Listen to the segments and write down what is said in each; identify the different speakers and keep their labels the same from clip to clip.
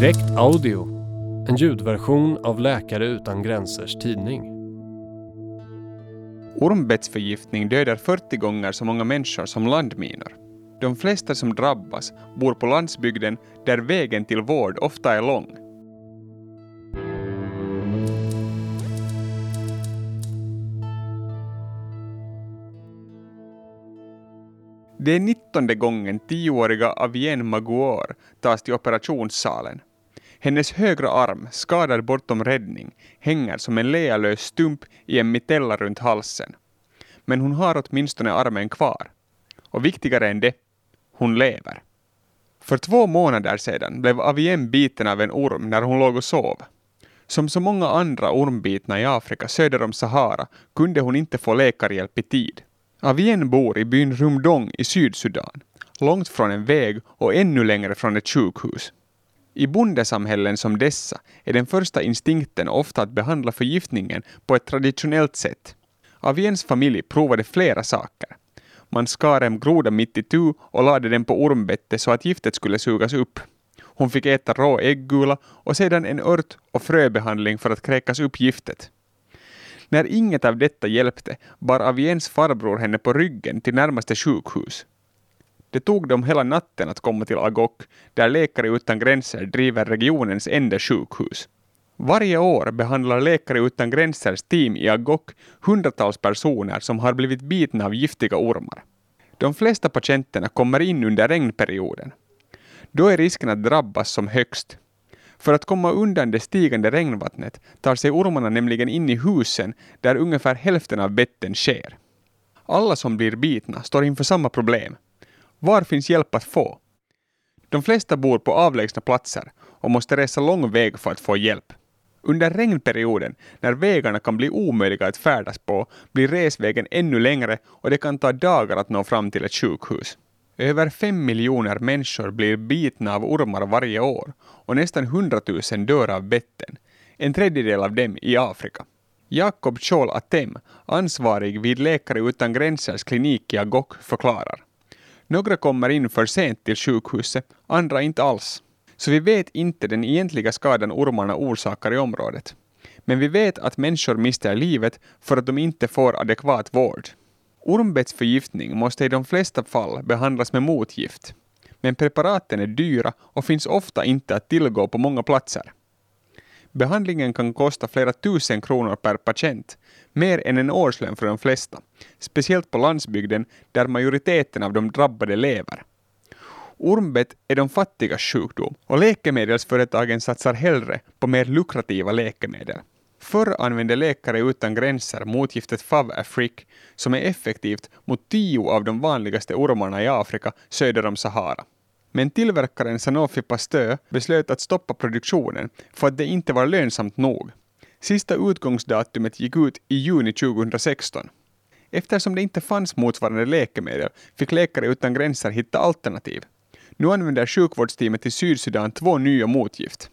Speaker 1: Direkt Audio, en ljudversion av Läkare Utan Gränsers tidning.
Speaker 2: Ormbettsförgiftning dödar 40 gånger så många människor som landminor. De flesta som drabbas bor på landsbygden där vägen till vård ofta är lång. Det är nittonde gången tioåriga Avienne Maguor tas till operationssalen. Hennes högra arm, skadad bortom räddning, hänger som en lealös stump i en mitella runt halsen. Men hon har åtminstone armen kvar. Och viktigare än det, hon lever. För två månader sedan blev Avienne biten av en orm när hon låg och sov. Som så många andra ormbitna i Afrika söder om Sahara kunde hon inte få läkarhjälp i tid. Avien bor i byn Rumdong i Sydsudan, långt från en väg och ännu längre från ett sjukhus. I bondesamhällen som dessa är den första instinkten ofta att behandla förgiftningen på ett traditionellt sätt. Aviens familj provade flera saker. Man skar en groda mitt i tu och lade den på ormbettet så att giftet skulle sugas upp. Hon fick äta rå äggula och sedan en ört och fröbehandling för att kräkas upp giftet. När inget av detta hjälpte bar Aviens farbror henne på ryggen till närmaste sjukhus. Det tog dem hela natten att komma till Agok, där Läkare utan gränser driver regionens enda sjukhus. Varje år behandlar Läkare utan gränsers team i Agok hundratals personer som har blivit bitna av giftiga ormar. De flesta patienterna kommer in under regnperioden. Då är risken att drabbas som högst. För att komma undan det stigande regnvattnet tar sig ormarna nämligen in i husen där ungefär hälften av betten sker. Alla som blir bitna står inför samma problem. Var finns hjälp att få? De flesta bor på avlägsna platser och måste resa lång väg för att få hjälp. Under regnperioden, när vägarna kan bli omöjliga att färdas på, blir resvägen ännu längre och det kan ta dagar att nå fram till ett sjukhus. Över fem miljoner människor blir bitna av ormar varje år och nästan hundratusen dör av betten, en tredjedel av dem i Afrika. Jakob Chol Atem, ansvarig vid Läkare utan gränsers klinik i Agok, förklarar. Några kommer in för sent till sjukhuset, andra inte alls. Så vi vet inte den egentliga skadan ormarna orsakar i området. Men vi vet att människor mister livet för att de inte får adekvat vård. Ormbettsförgiftning måste i de flesta fall behandlas med motgift. Men preparaten är dyra och finns ofta inte att tillgå på många platser. Behandlingen kan kosta flera tusen kronor per patient, mer än en årslön för de flesta, speciellt på landsbygden där majoriteten av de drabbade lever. Ormbett är de fattigas sjukdom och läkemedelsföretagen satsar hellre på mer lukrativa läkemedel. Förr använde Läkare utan gränser motgiftet Favafric, som är effektivt mot tio av de vanligaste ormarna i Afrika söder om Sahara. Men tillverkaren Sanofi Pasteur beslöt att stoppa produktionen för att det inte var lönsamt nog. Sista utgångsdatumet gick ut i juni 2016. Eftersom det inte fanns motsvarande läkemedel fick Läkare utan gränser hitta alternativ. Nu använder sjukvårdsteamet i Sydsudan två nya motgift.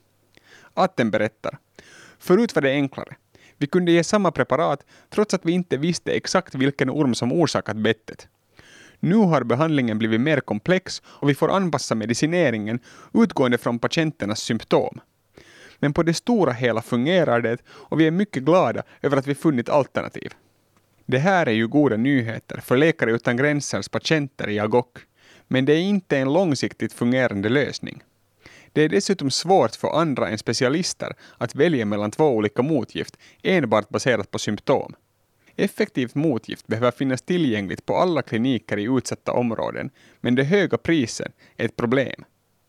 Speaker 2: Atten berättar. Förut var det enklare. Vi kunde ge samma preparat trots att vi inte visste exakt vilken orm som orsakat bettet. Nu har behandlingen blivit mer komplex och vi får anpassa medicineringen utgående från patienternas symptom. Men på det stora hela fungerar det och vi är mycket glada över att vi funnit alternativ. Det här är ju goda nyheter för Läkare utan gränsers patienter i Agok, men det är inte en långsiktigt fungerande lösning. Det är dessutom svårt för andra än specialister att välja mellan två olika motgift enbart baserat på symptom. Effektivt motgift behöver finnas tillgängligt på alla kliniker i utsatta områden, men det höga priset är ett problem.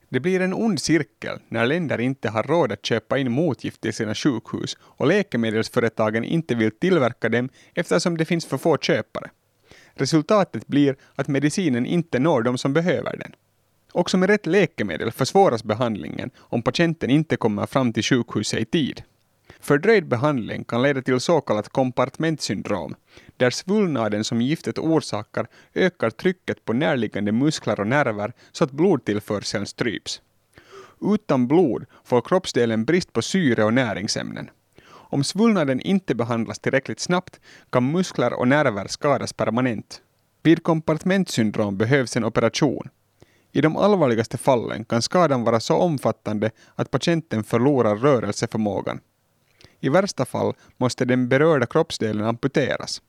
Speaker 2: Det blir en ond cirkel när länder inte har råd att köpa in motgift till sina sjukhus och läkemedelsföretagen inte vill tillverka dem eftersom det finns för få köpare. Resultatet blir att medicinen inte når de som behöver den. Också med rätt läkemedel försvåras behandlingen om patienten inte kommer fram till sjukhuset i tid. Fördröjd behandling kan leda till så kallat kompartmentsyndrom, där svullnaden som giftet orsakar ökar trycket på närliggande muskler och nerver så att blodtillförseln stryps. Utan blod får kroppsdelen brist på syre och näringsämnen. Om svullnaden inte behandlas tillräckligt snabbt kan muskler och nerver skadas permanent. Vid kompartmentsyndrom behövs en operation. I de allvarligaste fallen kan skadan vara så omfattande att patienten förlorar rörelseförmågan. I värsta fall måste den berörda kroppsdelen amputeras.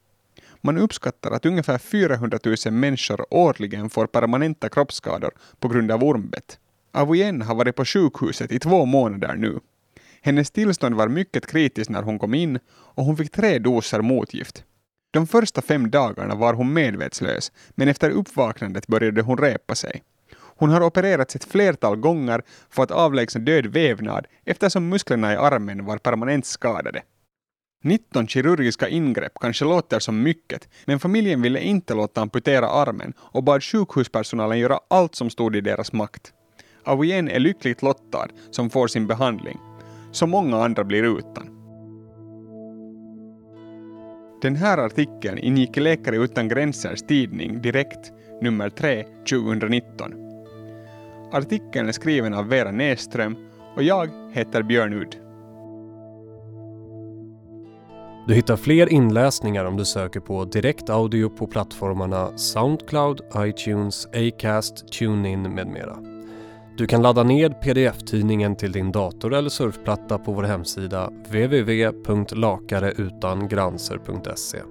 Speaker 2: Man uppskattar att ungefär 400 000 människor årligen får permanenta kroppsskador på grund av ormbett. Avoyen har varit på sjukhuset i två månader nu. Hennes tillstånd var mycket kritiskt när hon kom in och hon fick tre doser motgift. De första fem dagarna var hon medvetslös, men efter uppvaknandet började hon repa sig. Hon har opererats ett flertal gånger för att avlägsna död vävnad eftersom musklerna i armen var permanent skadade. 19 kirurgiska ingrepp kanske låter som mycket, men familjen ville inte låta amputera armen och bad sjukhuspersonalen göra allt som stod i deras makt. Awien är lyckligt lottad som får sin behandling. Så många andra blir utan. Den här artikeln ingick i Läkare utan gränsers tidning Direkt nummer 3 2019. Artikeln är skriven av Vera Näström och jag heter Björn Udd.
Speaker 1: Du hittar fler inläsningar om du söker på direktaudio på plattformarna Soundcloud, iTunes, Acast, TuneIn med mera. Du kan ladda ned pdf-tidningen till din dator eller surfplatta på vår hemsida www.lakareutangranser.se.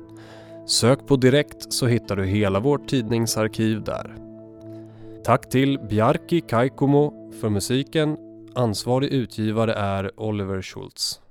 Speaker 1: Sök på direkt så hittar du hela vårt tidningsarkiv där. Tack till Bjarki Kaikomo för musiken. Ansvarig utgivare är Oliver Schultz.